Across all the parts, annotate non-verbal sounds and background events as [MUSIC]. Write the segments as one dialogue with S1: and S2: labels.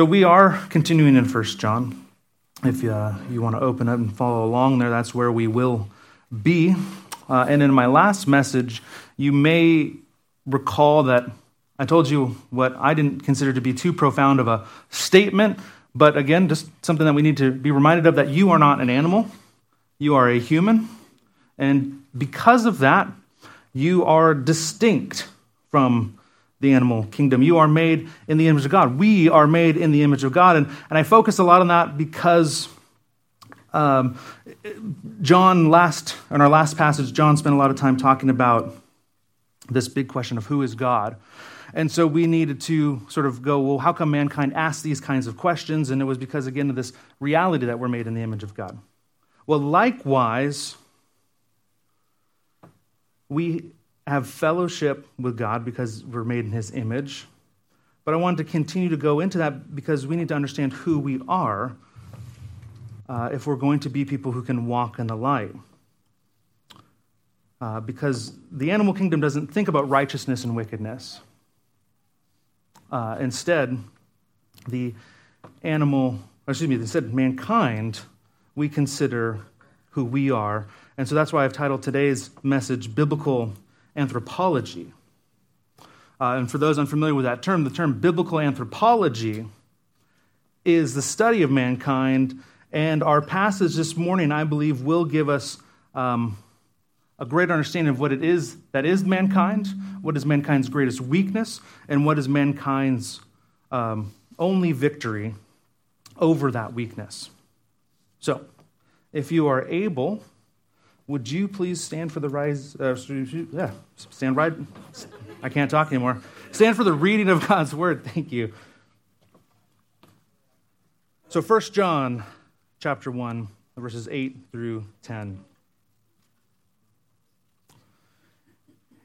S1: So we are continuing in First John. If uh, you want to open up and follow along there, that's where we will be. Uh, and in my last message, you may recall that I told you what I didn't consider to be too profound of a statement, but again, just something that we need to be reminded of that you are not an animal, you are a human. And because of that, you are distinct from the animal kingdom. You are made in the image of God. We are made in the image of God. And, and I focus a lot on that because um, John, last, in our last passage, John spent a lot of time talking about this big question of who is God. And so we needed to sort of go, well, how come mankind asks these kinds of questions? And it was because, again, of this reality that we're made in the image of God. Well, likewise, we have fellowship with God because we're made in His image. But I wanted to continue to go into that because we need to understand who we are uh, if we're going to be people who can walk in the light. Uh, because the animal kingdom doesn't think about righteousness and wickedness. Uh, instead, the animal, excuse me, instead, mankind, we consider who we are. And so that's why I've titled today's message Biblical Anthropology. Uh, and for those unfamiliar with that term, the term biblical anthropology is the study of mankind. And our passage this morning, I believe, will give us um, a greater understanding of what it is that is mankind, what is mankind's greatest weakness, and what is mankind's um, only victory over that weakness. So, if you are able, would you please stand for the rise? Uh, yeah, stand right. I can't talk anymore. Stand for the reading of God's word. [LAUGHS] Thank you. So, First John chapter 1, verses 8 through 10.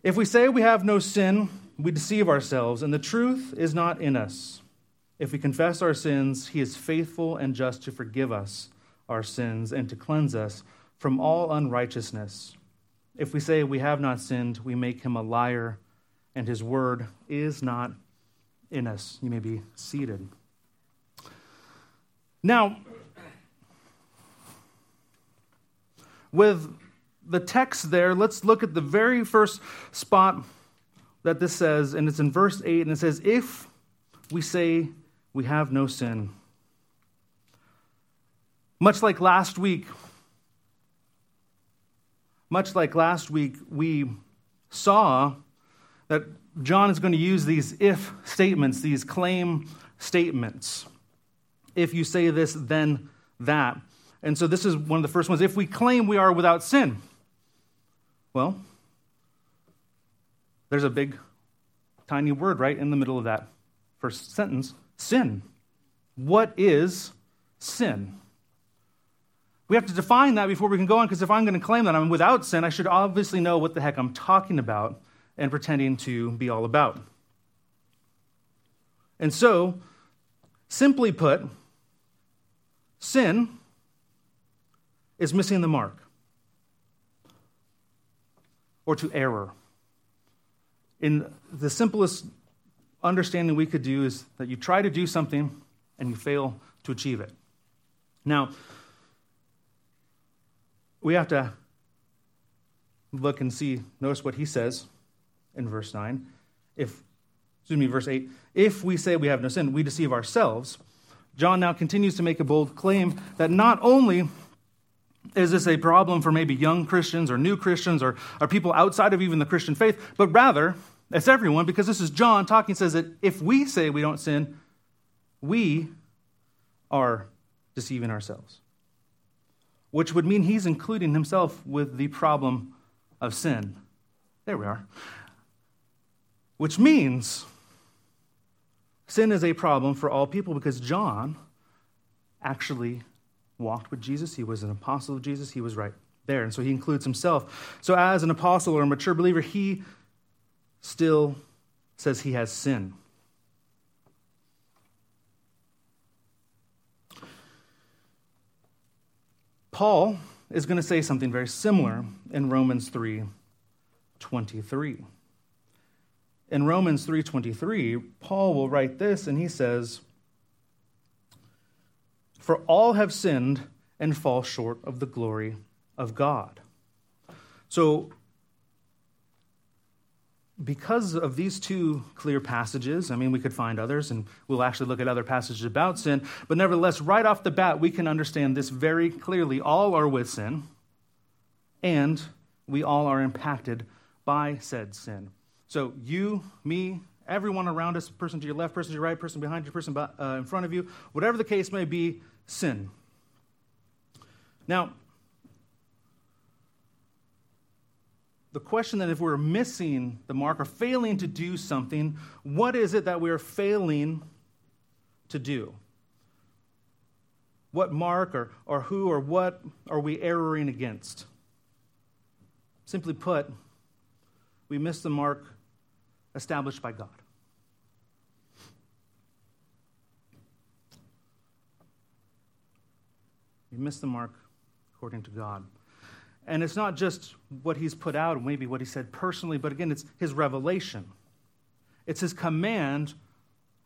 S1: If we say we have no sin, we deceive ourselves, and the truth is not in us. If we confess our sins, he is faithful and just to forgive us our sins and to cleanse us from all unrighteousness. If we say we have not sinned, we make him a liar, and his word is not in us. You may be seated. Now, with the text there, let's look at the very first spot that this says, and it's in verse 8, and it says, If we say we have no sin. Much like last week, much like last week, we saw that John is going to use these if statements, these claim statements. If you say this, then that. And so this is one of the first ones. If we claim we are without sin, well, there's a big, tiny word right in the middle of that first sentence sin. What is sin? We have to define that before we can go on, because if I'm going to claim that I'm without sin, I should obviously know what the heck I'm talking about and pretending to be all about. And so, simply put, sin is missing the mark or to error. In the simplest understanding we could do is that you try to do something and you fail to achieve it. Now, we have to look and see, notice what he says in verse 9. If, excuse me, verse 8, if we say we have no sin, we deceive ourselves. John now continues to make a bold claim that not only is this a problem for maybe young Christians or new Christians or, or people outside of even the Christian faith? But rather, it's everyone because this is John talking, says that if we say we don't sin, we are deceiving ourselves. Which would mean he's including himself with the problem of sin. There we are. Which means sin is a problem for all people because John actually walked with Jesus, he was an apostle of Jesus, he was right there. And so he includes himself. So, as an apostle or a mature believer, he still says he has sin. Paul is going to say something very similar in Romans 3 23. In Romans 3:23, Paul will write this and he says, For all have sinned and fall short of the glory of God. So, because of these two clear passages, I mean, we could find others, and we'll actually look at other passages about sin, but nevertheless, right off the bat, we can understand this very clearly. All are with sin, and we all are impacted by said sin. So, you, me, everyone around us, person to your left, person to your right, person behind you, person uh, in front of you, whatever the case may be, sin. Now, the question that if we're missing the mark or failing to do something, what is it that we're failing to do? What mark or, or who or what are we erring against? Simply put, we miss the mark established by God. We miss the mark according to God. And it's not just what he's put out, maybe what he said personally, but again, it's his revelation. It's his command,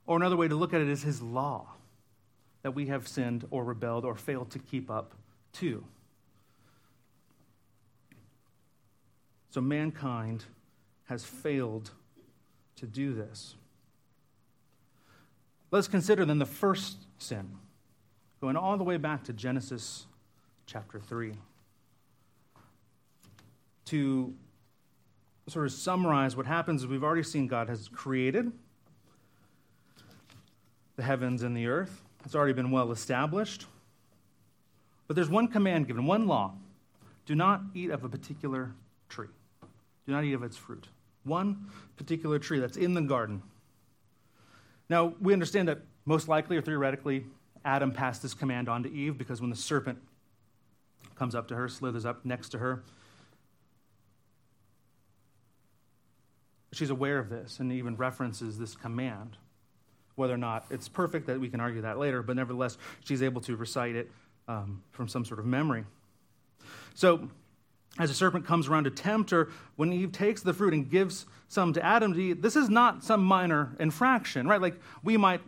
S1: or another way to look at it is his law that we have sinned or rebelled or failed to keep up to. So mankind has failed to do this. Let's consider then the first sin, going all the way back to Genesis chapter 3 to sort of summarize what happens is we've already seen God has created the heavens and the earth. It's already been well established. But there's one command given, one law. Do not eat of a particular tree. Do not eat of its fruit. One particular tree that's in the garden. Now, we understand that most likely or theoretically, Adam passed this command on to Eve because when the serpent comes up to her, slithers up next to her, she's aware of this and even references this command. Whether or not it's perfect, that we can argue that later, but nevertheless, she's able to recite it um, from some sort of memory. So, as the serpent comes around to tempt her, when Eve takes the fruit and gives some to Adam to eat, this is not some minor infraction, right? Like we might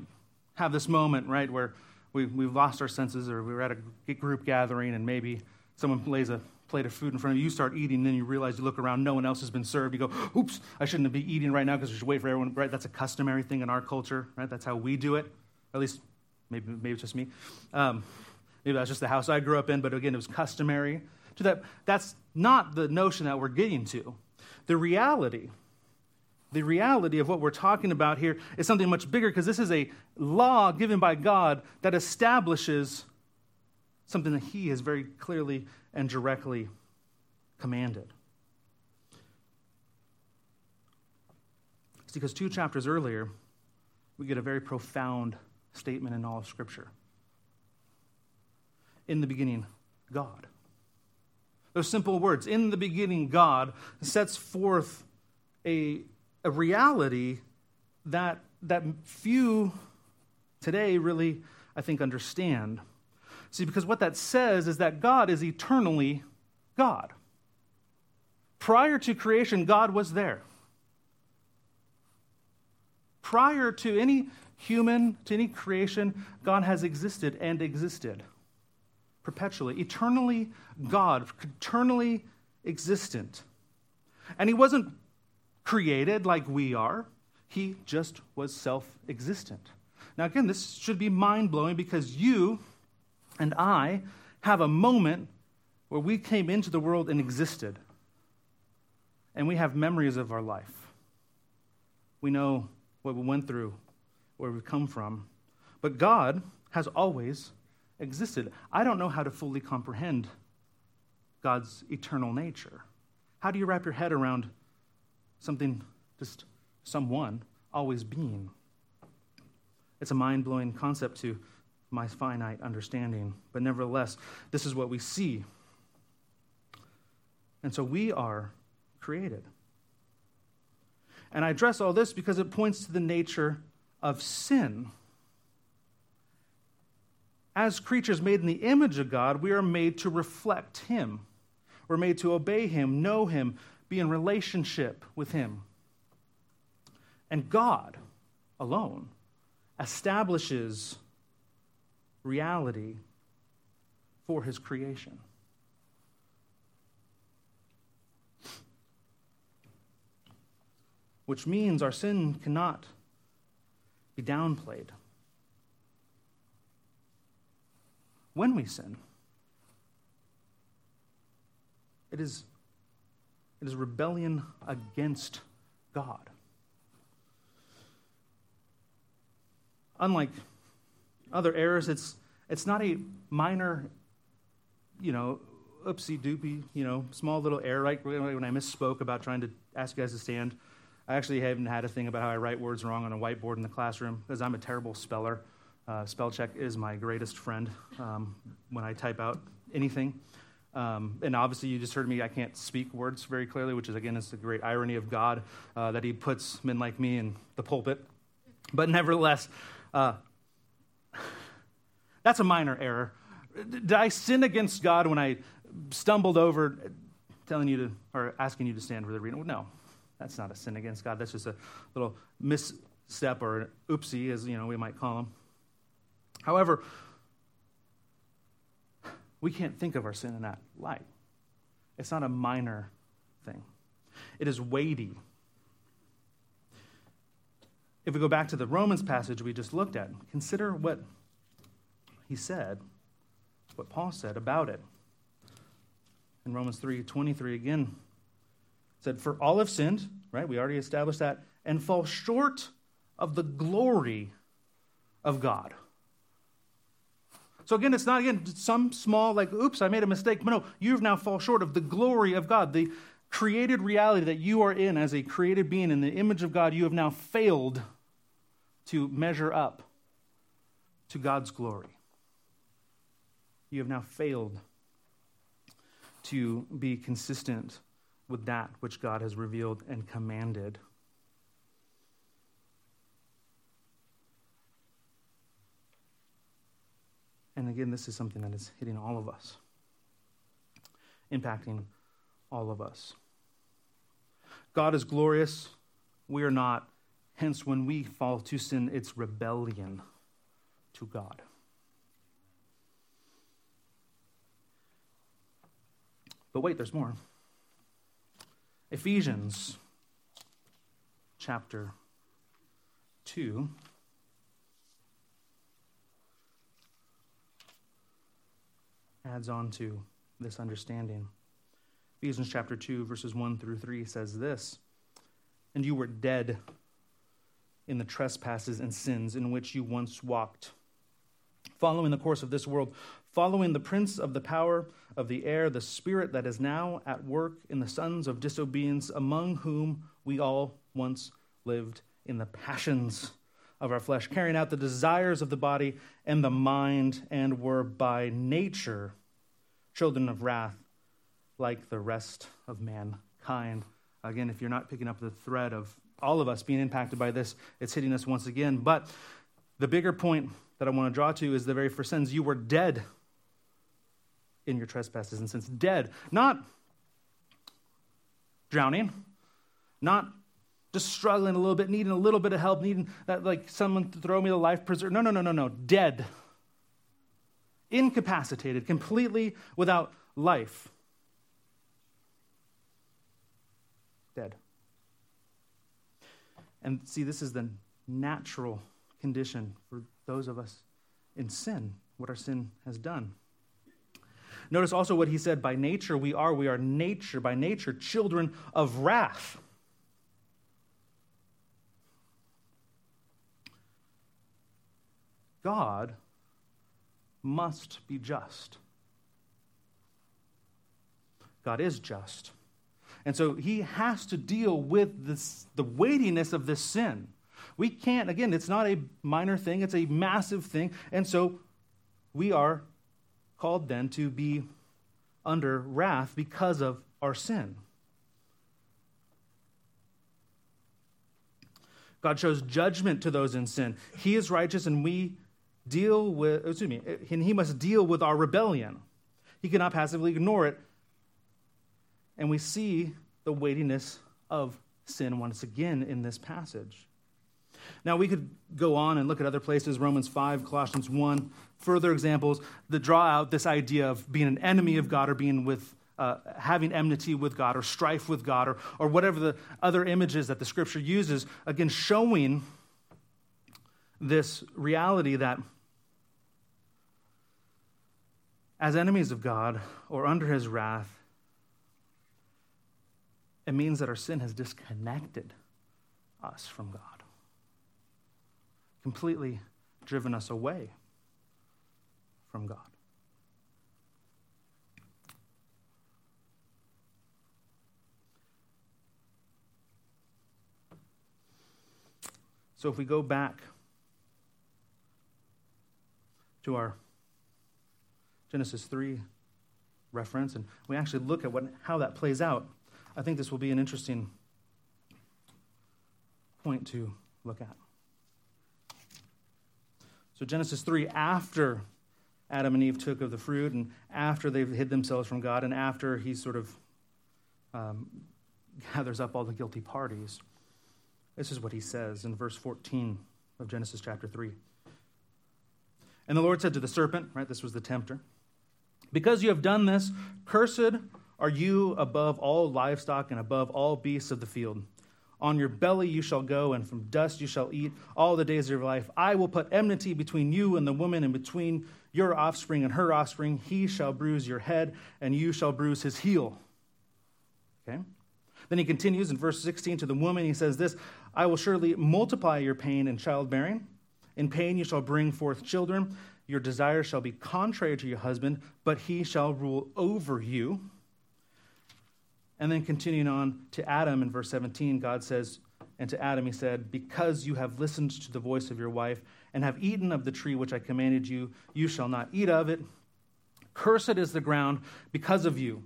S1: have this moment, right, where we, we've lost our senses or we're at a group gathering and maybe someone lays a plate of food in front of you, you start eating, then you realize you look around, no one else has been served. You go, oops, I shouldn't be eating right now because we should wait for everyone, right? That's a customary thing in our culture, right? That's how we do it. At least, maybe, maybe it's just me. Um, maybe that's just the house I grew up in, but again, it was customary. To that, that's not the notion that we're getting to. The reality, the reality of what we're talking about here is something much bigger because this is a law given by God that establishes something that He has very clearly and directly commanded. It's because two chapters earlier, we get a very profound statement in all of Scripture. In the beginning, God. Those simple words, in the beginning, God, sets forth a, a reality that, that few today really, I think, understand. See, because what that says is that God is eternally God. Prior to creation, God was there. Prior to any human, to any creation, God has existed and existed perpetually, eternally God, eternally existent. And He wasn't created like we are, He just was self existent. Now, again, this should be mind blowing because you and I have a moment where we came into the world and existed. And we have memories of our life. We know what we went through, where we've come from. But God has always existed. I don't know how to fully comprehend God's eternal nature. How do you wrap your head around something, just someone, always being? It's a mind blowing concept to my finite understanding. But nevertheless, this is what we see. And so we are created. And I address all this because it points to the nature of sin. As creatures made in the image of God, we are made to reflect Him. We're made to obey Him, know Him, be in relationship with Him. And God alone establishes reality for his creation. Which means our sin cannot be downplayed. When we sin, it is, it is rebellion against God. Unlike other errors, it's, it's not a minor, you know, oopsie doopie, you know, small little error. Like when I misspoke about trying to ask you guys to stand, I actually haven't had a thing about how I write words wrong on a whiteboard in the classroom because I'm a terrible speller. Uh, spell check is my greatest friend um, when I type out anything. Um, and obviously, you just heard me, I can't speak words very clearly, which is, again, is the great irony of God uh, that He puts men like me in the pulpit. But nevertheless, uh, that's a minor error. Did I sin against God when I stumbled over telling you to, or asking you to stand for the reading? No, that's not a sin against God. That's just a little misstep or an oopsie, as you know we might call them. However, we can't think of our sin in that light. It's not a minor thing, it is weighty. If we go back to the Romans passage we just looked at, consider what he said, what Paul said about it. In Romans 3 23 again, said, For all have sinned, right? We already established that, and fall short of the glory of God. So again, it's not again some small like, oops, I made a mistake. But no, you've now fall short of the glory of God, the created reality that you are in as a created being in the image of God. You have now failed to measure up to God's glory. You have now failed to be consistent with that which God has revealed and commanded. And again, this is something that is hitting all of us, impacting all of us. God is glorious. We are not. Hence, when we fall to sin, it's rebellion to God. But wait, there's more. Ephesians chapter 2. adds on to this understanding. Ephesians chapter 2, verses 1 through 3 says this And you were dead in the trespasses and sins in which you once walked, following the course of this world, following the prince of the power of the air, the spirit that is now at work in the sons of disobedience, among whom we all once lived in the passions of our flesh, carrying out the desires of the body and the mind, and were by nature children of wrath like the rest of mankind. Again, if you're not picking up the thread of all of us being impacted by this, it's hitting us once again. But the bigger point that I want to draw to is the very first sentence you were dead in your trespasses and sins. Dead. Not drowning, not just struggling a little bit, needing a little bit of help, needing that, like someone to throw me the life preserver. No, no, no, no, no. Dead. Incapacitated, completely without life. Dead. And see, this is the natural condition for those of us in sin, what our sin has done. Notice also what he said by nature we are. We are nature, by nature, children of wrath. God must be just. God is just. And so he has to deal with this, the weightiness of this sin. We can't, again, it's not a minor thing, it's a massive thing. And so we are called then to be under wrath because of our sin. God shows judgment to those in sin. He is righteous, and we deal with, excuse me, and he must deal with our rebellion. He cannot passively ignore it. And we see the weightiness of sin once again in this passage. Now, we could go on and look at other places, Romans 5, Colossians 1, further examples. That draw out this idea of being an enemy of God or being with, uh, having enmity with God or strife with God or, or whatever the other images that the scripture uses, again, showing this reality that as enemies of God or under his wrath, it means that our sin has disconnected us from God completely driven us away from God. So if we go back to our Genesis 3 reference and we actually look at what, how that plays out, I think this will be an interesting point to look at. So, Genesis 3, after Adam and Eve took of the fruit, and after they've hid themselves from God, and after he sort of um, gathers up all the guilty parties, this is what he says in verse 14 of Genesis chapter 3. And the Lord said to the serpent, right, this was the tempter, because you have done this, cursed are you above all livestock and above all beasts of the field. On your belly you shall go, and from dust you shall eat all the days of your life. I will put enmity between you and the woman, and between your offspring and her offspring. He shall bruise your head, and you shall bruise his heel. Okay? Then he continues in verse 16 to the woman, he says this I will surely multiply your pain in childbearing. In pain you shall bring forth children. Your desire shall be contrary to your husband, but he shall rule over you. And then continuing on to Adam in verse 17, God says, And to Adam he said, Because you have listened to the voice of your wife and have eaten of the tree which I commanded you, you shall not eat of it. Cursed is the ground because of you.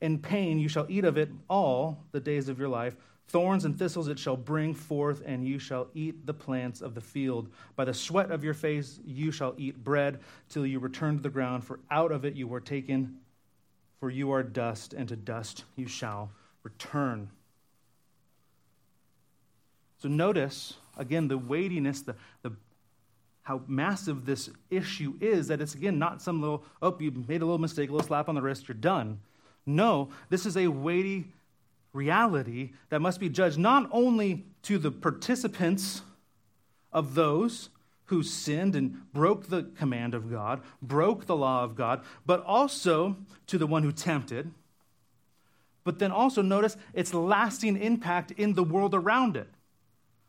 S1: In pain you shall eat of it all the days of your life. Thorns and thistles it shall bring forth, and you shall eat the plants of the field. By the sweat of your face you shall eat bread till you return to the ground, for out of it you were taken for you are dust, and to dust you shall return. So notice, again, the weightiness, the, the, how massive this issue is, that it's, again, not some little, oh, you made a little mistake, a little slap on the wrist, you're done. No, this is a weighty reality that must be judged not only to the participants of those who sinned and broke the command of God, broke the law of God, but also to the one who tempted. But then also notice its lasting impact in the world around it.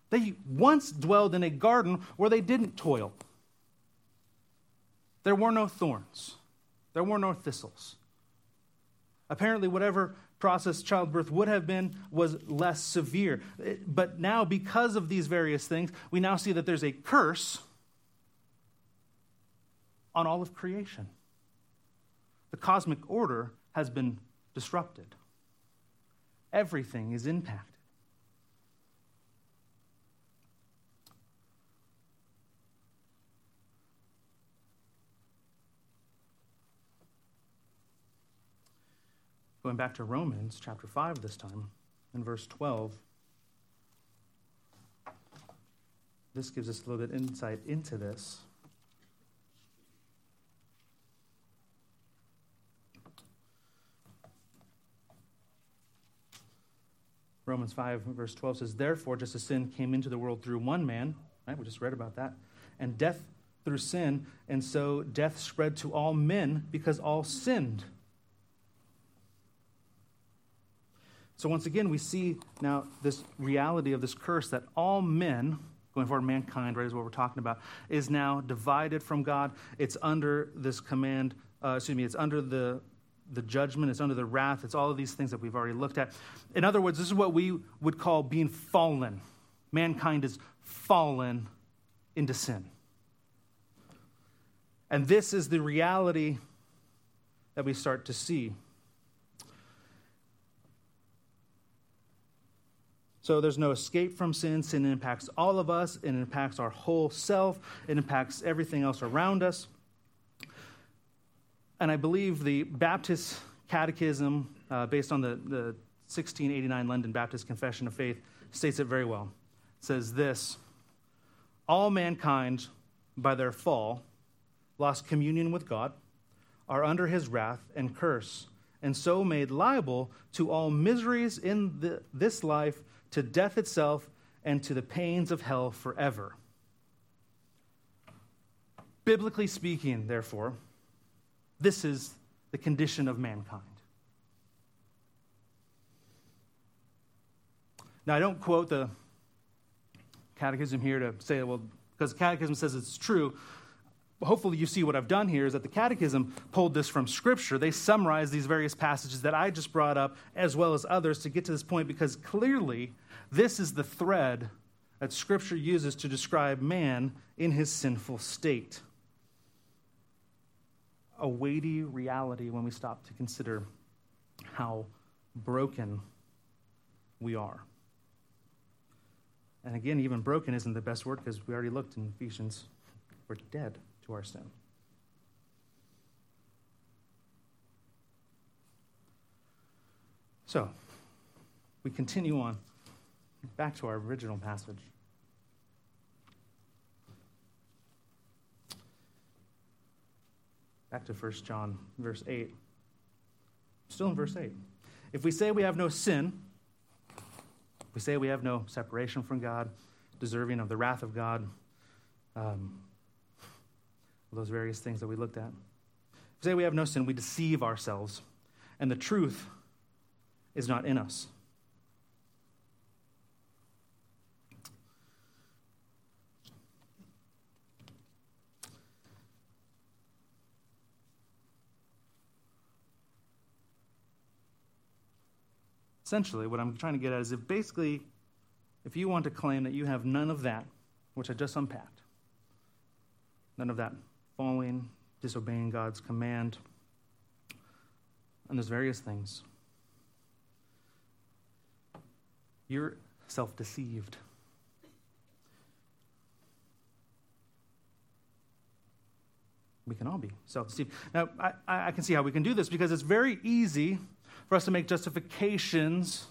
S1: They once dwelled in a garden where they didn't toil. There were no thorns, there were no thistles. Apparently, whatever process childbirth would have been was less severe. But now, because of these various things, we now see that there's a curse on all of creation. The cosmic order has been disrupted, everything is impacted. Going back to Romans chapter 5 this time, in verse 12, this gives us a little bit insight into this. Romans 5, verse 12 says, Therefore, just as sin came into the world through one man, right? We just read about that, and death through sin, and so death spread to all men because all sinned. So, once again, we see now this reality of this curse that all men, going forward, mankind, right, is what we're talking about, is now divided from God. It's under this command, uh, excuse me, it's under the the judgment, it's under the wrath, it's all of these things that we've already looked at. In other words, this is what we would call being fallen. Mankind is fallen into sin. And this is the reality that we start to see. So there's no escape from sin. Sin impacts all of us, it impacts our whole self, it impacts everything else around us. And I believe the Baptist Catechism, uh, based on the, the 1689 London Baptist Confession of Faith, states it very well. says this All mankind, by their fall, lost communion with God, are under his wrath and curse, and so made liable to all miseries in the, this life, to death itself, and to the pains of hell forever. Biblically speaking, therefore, this is the condition of mankind. Now, I don't quote the catechism here to say, well, because the catechism says it's true. Hopefully, you see what I've done here is that the catechism pulled this from Scripture. They summarized these various passages that I just brought up, as well as others, to get to this point because clearly this is the thread that Scripture uses to describe man in his sinful state. A weighty reality when we stop to consider how broken we are. And again, even broken isn't the best word because we already looked in Ephesians. We're dead to our sin. So, we continue on back to our original passage. Back to 1 John, verse 8. Still in verse 8. If we say we have no sin, we say we have no separation from God, deserving of the wrath of God, um, those various things that we looked at. If we say we have no sin, we deceive ourselves, and the truth is not in us. Essentially, what I'm trying to get at is if basically, if you want to claim that you have none of that, which I just unpacked, none of that falling, disobeying God's command, and there's various things, you're self deceived. We can all be self deceived. Now, I, I can see how we can do this because it's very easy for us to make justifications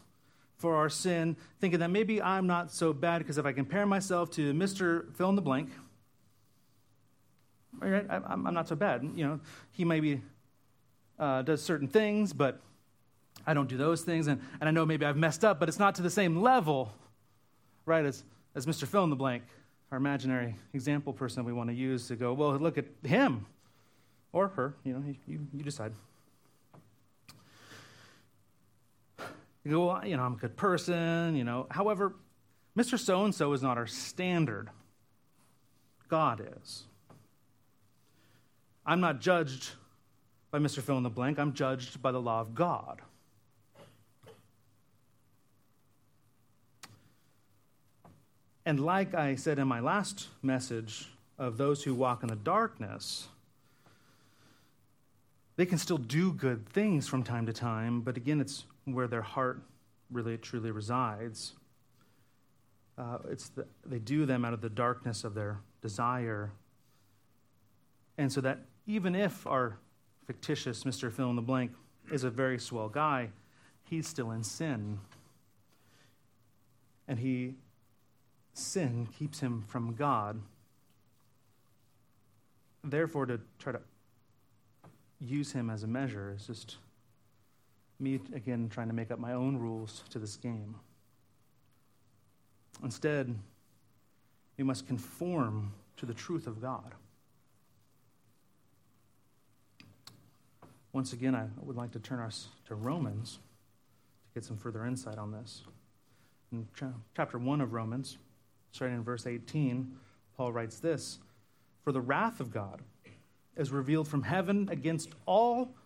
S1: for our sin, thinking that maybe I'm not so bad because if I compare myself to Mr. fill in the blank, right, I'm not so bad. You know, he maybe uh, does certain things, but I don't do those things, and, and I know maybe I've messed up, but it's not to the same level, right, as, as Mr. Fill in the blank, our imaginary example person we want to use to go, well, look at him or her, you know, you, you decide. You go, well, you know, I'm a good person, you know. However, Mr. So and so is not our standard. God is. I'm not judged by Mr. Fill in the blank, I'm judged by the law of God. And like I said in my last message of those who walk in the darkness, they can still do good things from time to time, but again, it's where their heart really truly resides. Uh, it's the, they do them out of the darkness of their desire. And so that even if our fictitious Mr. Fill in the blank is a very swell guy, he's still in sin. And he sin keeps him from God. Therefore, to try to use him as a measure is just me, again, trying to make up my own rules to this game. Instead, we must conform to the truth of God. Once again, I would like to turn us to Romans to get some further insight on this. In chapter 1 of Romans, starting in verse 18, Paul writes this For the wrath of God is revealed from heaven against all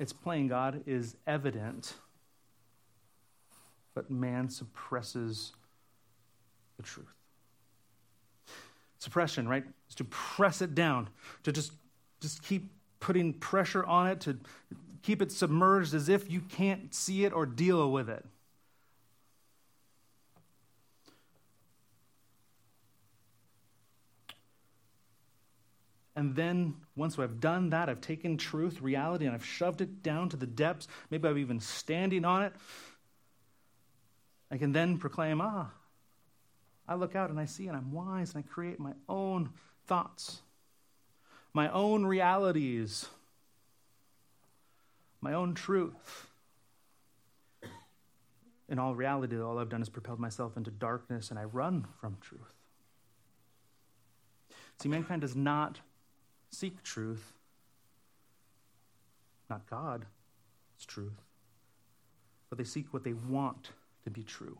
S1: It's plain God is evident, but man suppresses the truth. Suppression, right, is to press it down, to just, just keep putting pressure on it, to keep it submerged as if you can't see it or deal with it. And then once I've done that, I've taken truth, reality, and I've shoved it down to the depths. Maybe I'm even standing on it. I can then proclaim, ah, I look out and I see and I'm wise and I create my own thoughts, my own realities, my own truth. In all reality, all I've done is propelled myself into darkness and I run from truth. See, mankind does not seek truth, not God, it's truth, but they seek what they want to be true.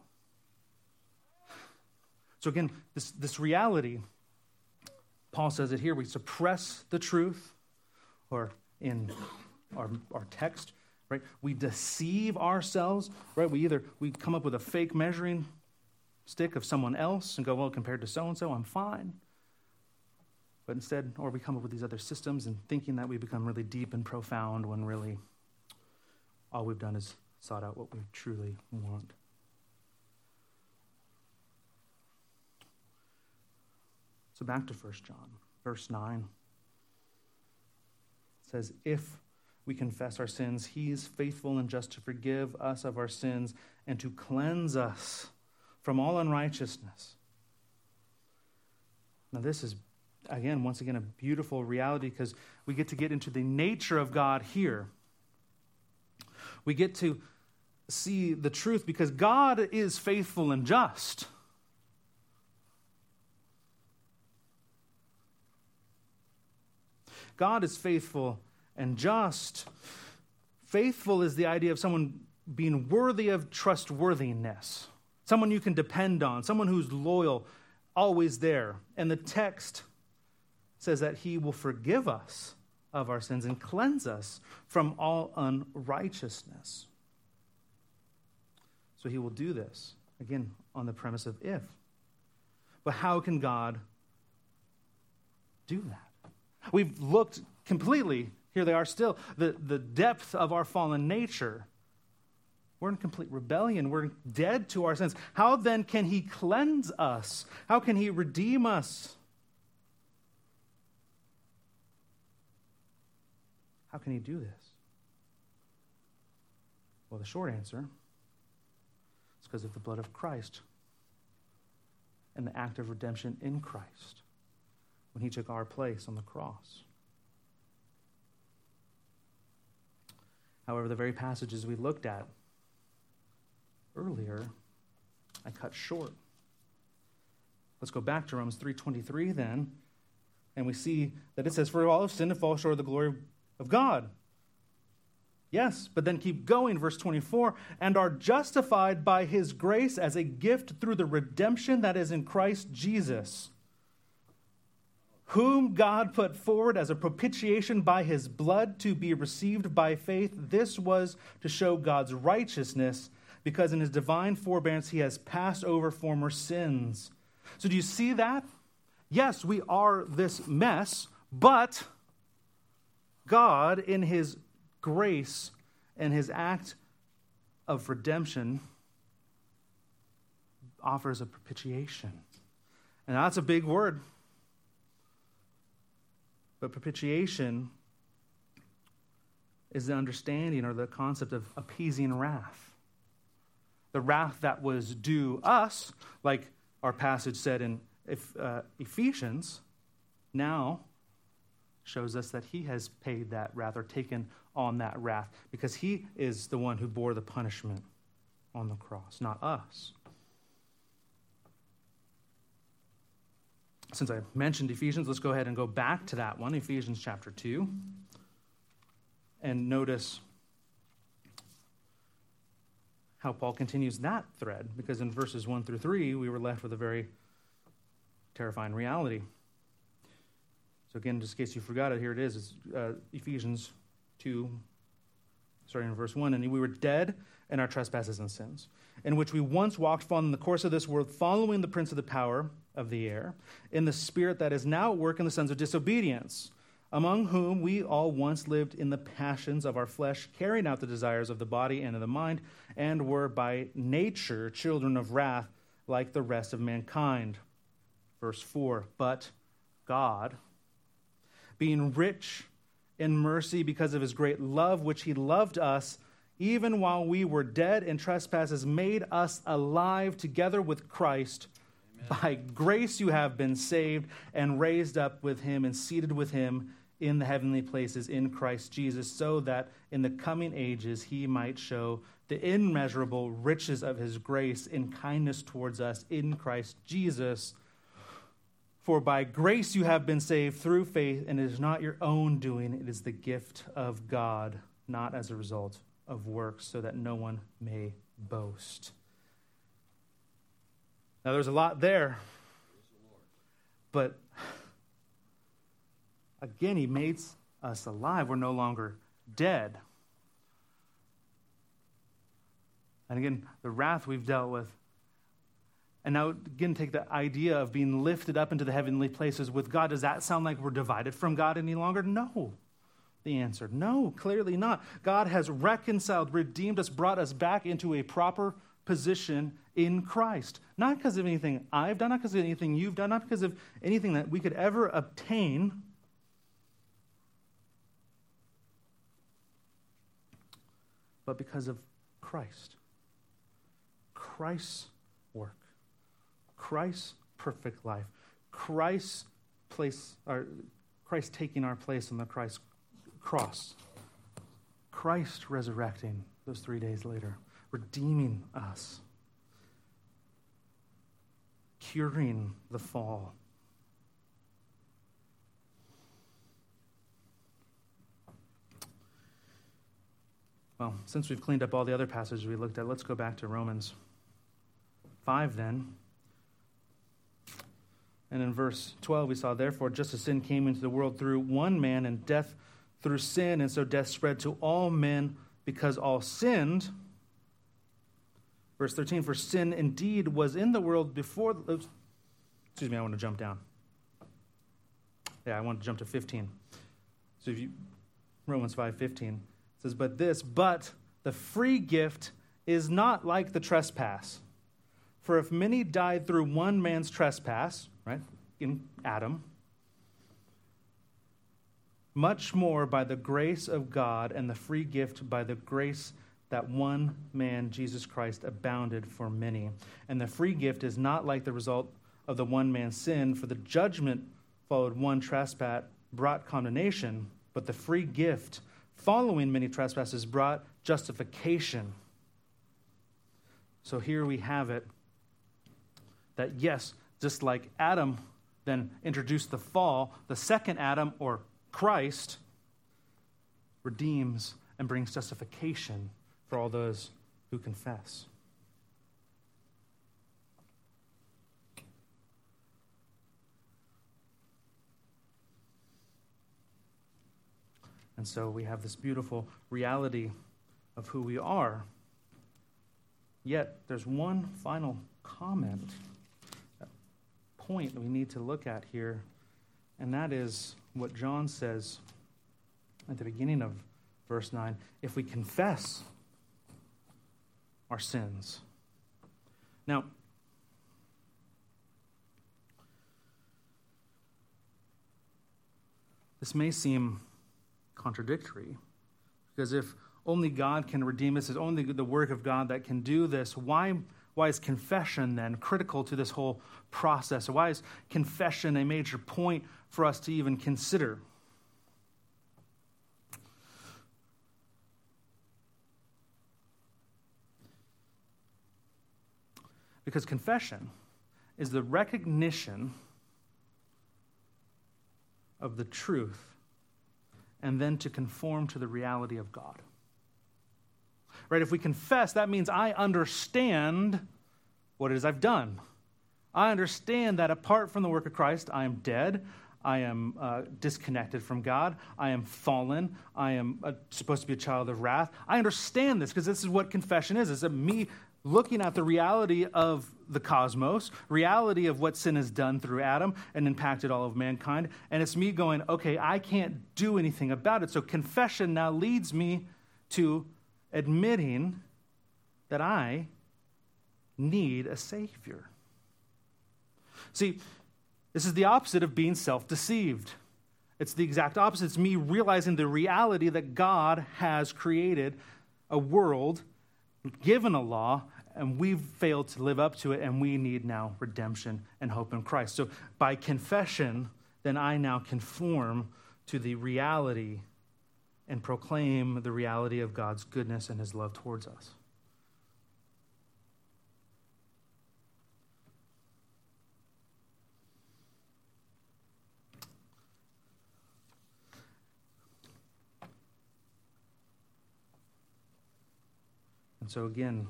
S1: So, again, this, this reality, Paul says it here we suppress the truth, or in our, our text, right? We deceive ourselves, right? We either we come up with a fake measuring stick of someone else and go, well, compared to so and so, I'm fine. But instead, or we come up with these other systems and thinking that we become really deep and profound when really all we've done is sought out what we truly want. So back to 1 John, verse 9. It says, If we confess our sins, he is faithful and just to forgive us of our sins and to cleanse us from all unrighteousness. Now, this is again, once again, a beautiful reality because we get to get into the nature of God here. We get to see the truth because God is faithful and just. God is faithful and just. Faithful is the idea of someone being worthy of trustworthiness, someone you can depend on, someone who's loyal, always there. And the text says that he will forgive us of our sins and cleanse us from all unrighteousness. So he will do this, again, on the premise of if. But how can God do that? We've looked completely, here they are still, the, the depth of our fallen nature. We're in complete rebellion. We're dead to our sins. How then can he cleanse us? How can he redeem us? How can he do this? Well, the short answer is because of the blood of Christ and the act of redemption in Christ when he took our place on the cross. However, the very passages we looked at earlier, I cut short. Let's go back to Romans 3:23 then, and we see that it says, "For all have sinned and fall short of the glory of God. Yes, but then keep going, verse 24, and are justified by his grace as a gift through the redemption that is in Christ Jesus, whom God put forward as a propitiation by his blood to be received by faith. This was to show God's righteousness, because in his divine forbearance he has passed over former sins. So, do you see that? Yes, we are this mess, but God, in his grace and his act of redemption, offers a propitiation. And that's a big word. But propitiation is the understanding or the concept of appeasing wrath. The wrath that was due us, like our passage said in uh, Ephesians, now shows us that he has paid that wrath or taken on that wrath because he is the one who bore the punishment on the cross, not us. Since I mentioned Ephesians, let's go ahead and go back to that one, Ephesians chapter 2, and notice how Paul continues that thread, because in verses 1 through 3, we were left with a very terrifying reality. So, again, just in case you forgot it, here it is. It's uh, Ephesians 2, starting in verse 1. And we were dead in our trespasses and sins, in which we once walked following the course of this world, following the prince of the power of the air, in the spirit that is now at work in the sons of disobedience, among whom we all once lived in the passions of our flesh, carrying out the desires of the body and of the mind, and were by nature children of wrath like the rest of mankind. Verse 4 But God, being rich in mercy because of his great love, which he loved us, even while we were dead in trespasses, made us alive together with Christ. Amen. By grace you have been saved and raised up with him and seated with him in the heavenly places in Christ Jesus, so that in the coming ages he might show the immeasurable riches of his grace in kindness towards us in Christ Jesus. For by grace you have been saved through faith, and it is not your own doing, it is the gift of God, not as a result of works, so that no one may boast. Now, there's a lot there, but again, He makes us alive. We're no longer dead. And again, the wrath we've dealt with and now, again, take the idea of being lifted up into the heavenly places with God. Does that sound like we're divided from God any longer? No. The answer no, clearly not. God has reconciled, redeemed us, brought us back into a proper position in Christ. Not because of anything I've done, not because of anything you've done, not because of anything that we could ever obtain. But because of Christ. Christ's. Christ's perfect life, Christ's place, or Christ taking our place on the Christ cross, Christ resurrecting those three days later, redeeming us, curing the fall. Well, since we've cleaned up all the other passages we looked at, let's go back to Romans 5 then. And in verse 12, we saw, therefore, just as sin came into the world through one man, and death through sin, and so death spread to all men because all sinned. Verse 13, for sin indeed was in the world before. Oops, excuse me, I want to jump down. Yeah, I want to jump to 15. So if you, Romans 5 15 says, but this, but the free gift is not like the trespass. For if many died through one man's trespass, right, in Adam, much more by the grace of God and the free gift by the grace that one man, Jesus Christ, abounded for many. And the free gift is not like the result of the one man's sin, for the judgment followed one trespass, brought condemnation, but the free gift following many trespasses brought justification. So here we have it that yes, just like Adam then introduced the fall, the second Adam, or Christ, redeems and brings justification for all those who confess. And so we have this beautiful reality of who we are. Yet there's one final comment point we need to look at here, and that is what John says at the beginning of verse 9 if we confess our sins. Now, this may seem contradictory because if only God can redeem us, it's only the work of God that can do this, why? Why is confession then critical to this whole process? Why is confession a major point for us to even consider? Because confession is the recognition of the truth and then to conform to the reality of God. Right? If we confess, that means I understand what it is I've done. I understand that apart from the work of Christ, I am dead. I am uh, disconnected from God. I am fallen. I am uh, supposed to be a child of wrath. I understand this because this is what confession is. It's me looking at the reality of the cosmos, reality of what sin has done through Adam and impacted all of mankind. And it's me going, okay, I can't do anything about it. So confession now leads me to admitting that I need a Savior. See, this is the opposite of being self deceived. It's the exact opposite. It's me realizing the reality that God has created a world, given a law, and we've failed to live up to it, and we need now redemption and hope in Christ. So by confession, then I now conform to the reality and proclaim the reality of God's goodness and his love towards us. And so, again,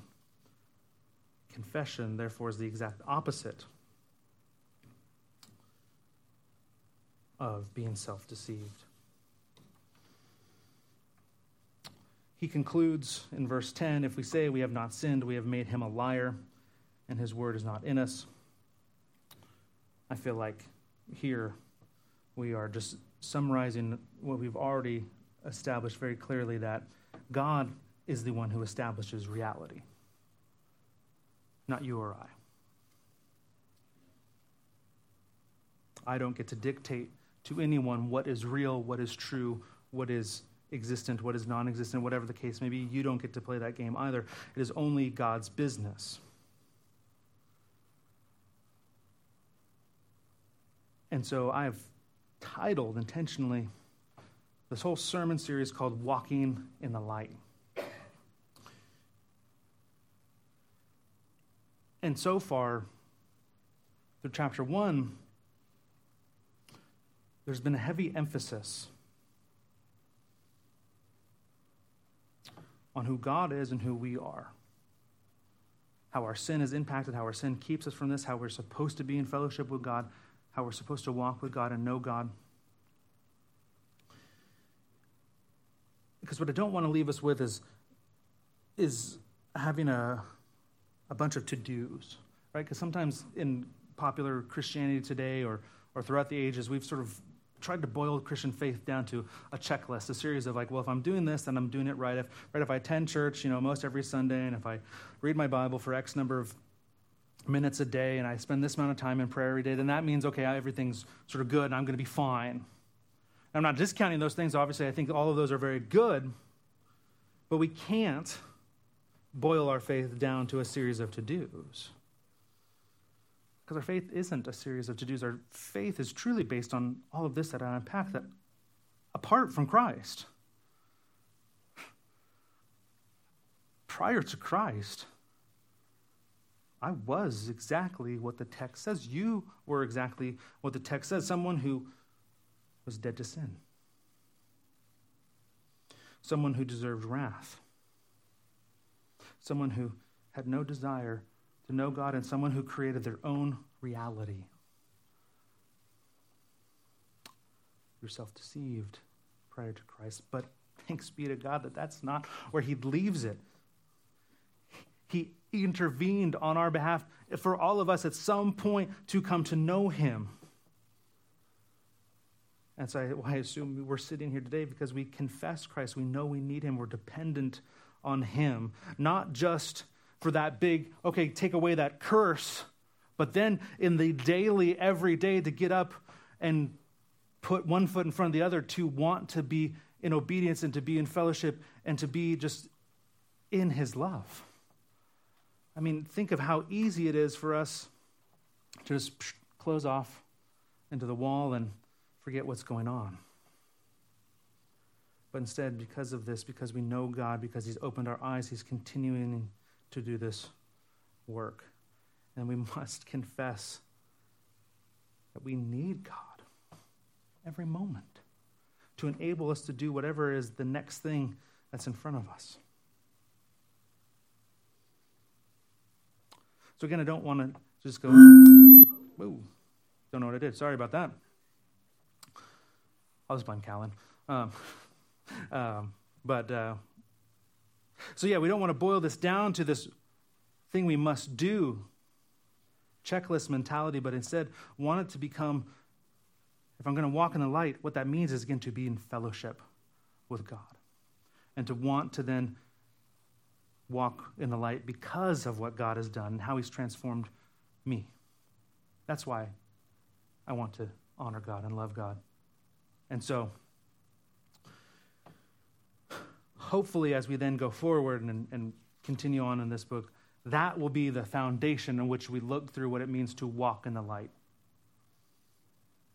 S1: confession, therefore, is the exact opposite of being self deceived. He concludes in verse 10 if we say we have not sinned, we have made him a liar, and his word is not in us. I feel like here we are just summarizing what we've already established very clearly that God is the one who establishes reality, not you or I. I don't get to dictate to anyone what is real, what is true, what is existent, what is non existent, whatever the case may be. You don't get to play that game either. It is only God's business. And so I've titled intentionally this whole sermon series called Walking in the Light. And so far, through chapter one, there's been a heavy emphasis on who God is and who we are. How our sin is impacted, how our sin keeps us from this, how we're supposed to be in fellowship with God, how we're supposed to walk with God and know God. Because what I don't want to leave us with is, is having a, a bunch of to dos, right? Because sometimes in popular Christianity today or, or throughout the ages, we've sort of tried to boil Christian faith down to a checklist, a series of like, well, if I'm doing this, then I'm doing it right. If right, if I attend church, you know, most every Sunday, and if I read my Bible for X number of minutes a day, and I spend this amount of time in prayer every day, then that means okay, everything's sort of good, and I'm going to be fine. I'm not discounting those things. Obviously, I think all of those are very good, but we can't boil our faith down to a series of to dos. Because our faith isn't a series of to dos. Our faith is truly based on all of this that I unpack that apart from Christ, prior to Christ, I was exactly what the text says. You were exactly what the text says someone who was dead to sin, someone who deserved wrath, someone who had no desire to know God and someone who created their own reality. You're self deceived prior to Christ, but [LAUGHS] thanks be to God that that's not where He leaves it. He intervened on our behalf for all of us at some point to come to know Him. And so I, I assume we're sitting here today because we confess Christ. We know we need Him. We're dependent on Him, not just for that big, okay, take away that curse, but then in the daily, every day, to get up and put one foot in front of the other, to want to be in obedience and to be in fellowship and to be just in His love. I mean, think of how easy it is for us to just close off into the wall and forget what's going on. But instead, because of this, because we know God, because He's opened our eyes, He's continuing to do this work. And we [LAUGHS] must confess that we need God every moment to enable us to do whatever is the next thing that's in front of us. So, again, I don't want to just go, whoa, don't know what I did. Sorry about that. I'll just blame Callan. Um, [LAUGHS] um, but, uh, so yeah, we don't want to boil this down to this thing we must do, checklist mentality, but instead want it to become if I'm going to walk in the light, what that means is, again, to be in fellowship with God and to want to then walk in the light because of what God has done and how He's transformed me. That's why I want to honor God and love God. And so, hopefully, as we then go forward and, and continue on in this book, that will be the foundation in which we look through what it means to walk in the light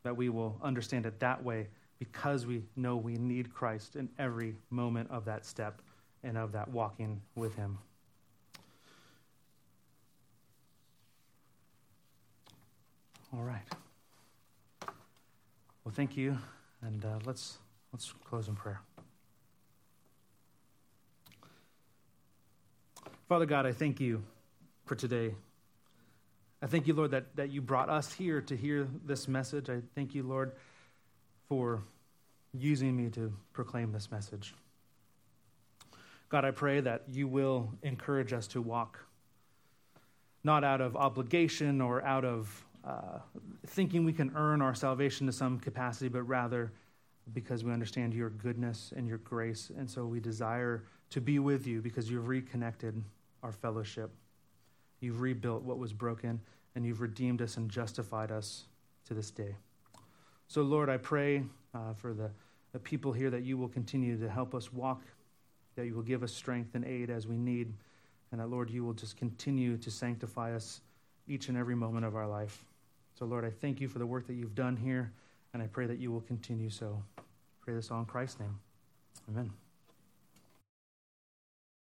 S1: that we will understand it that way because we know we need Christ in every moment of that step and of that walking with Him. All right. Well, thank you, and uh, let's let's close in prayer. Father God, I thank you for today. I thank you, Lord, that, that you brought us here to hear this message. I thank you, Lord, for using me to proclaim this message. God, I pray that you will encourage us to walk not out of obligation or out of uh, thinking we can earn our salvation to some capacity, but rather because we understand your goodness and your grace. And so we desire to be with you because you've reconnected our fellowship. You've rebuilt what was broken, and you've redeemed us and justified us to this day. So, Lord, I pray uh, for the, the people here that you will continue to help us walk, that you will give us strength and aid as we need, and that, Lord, you will just continue to sanctify us each and every moment of our life. So, Lord, I thank you for the work that you've done here, and I pray that you will continue so. I pray this all in Christ's name. Amen.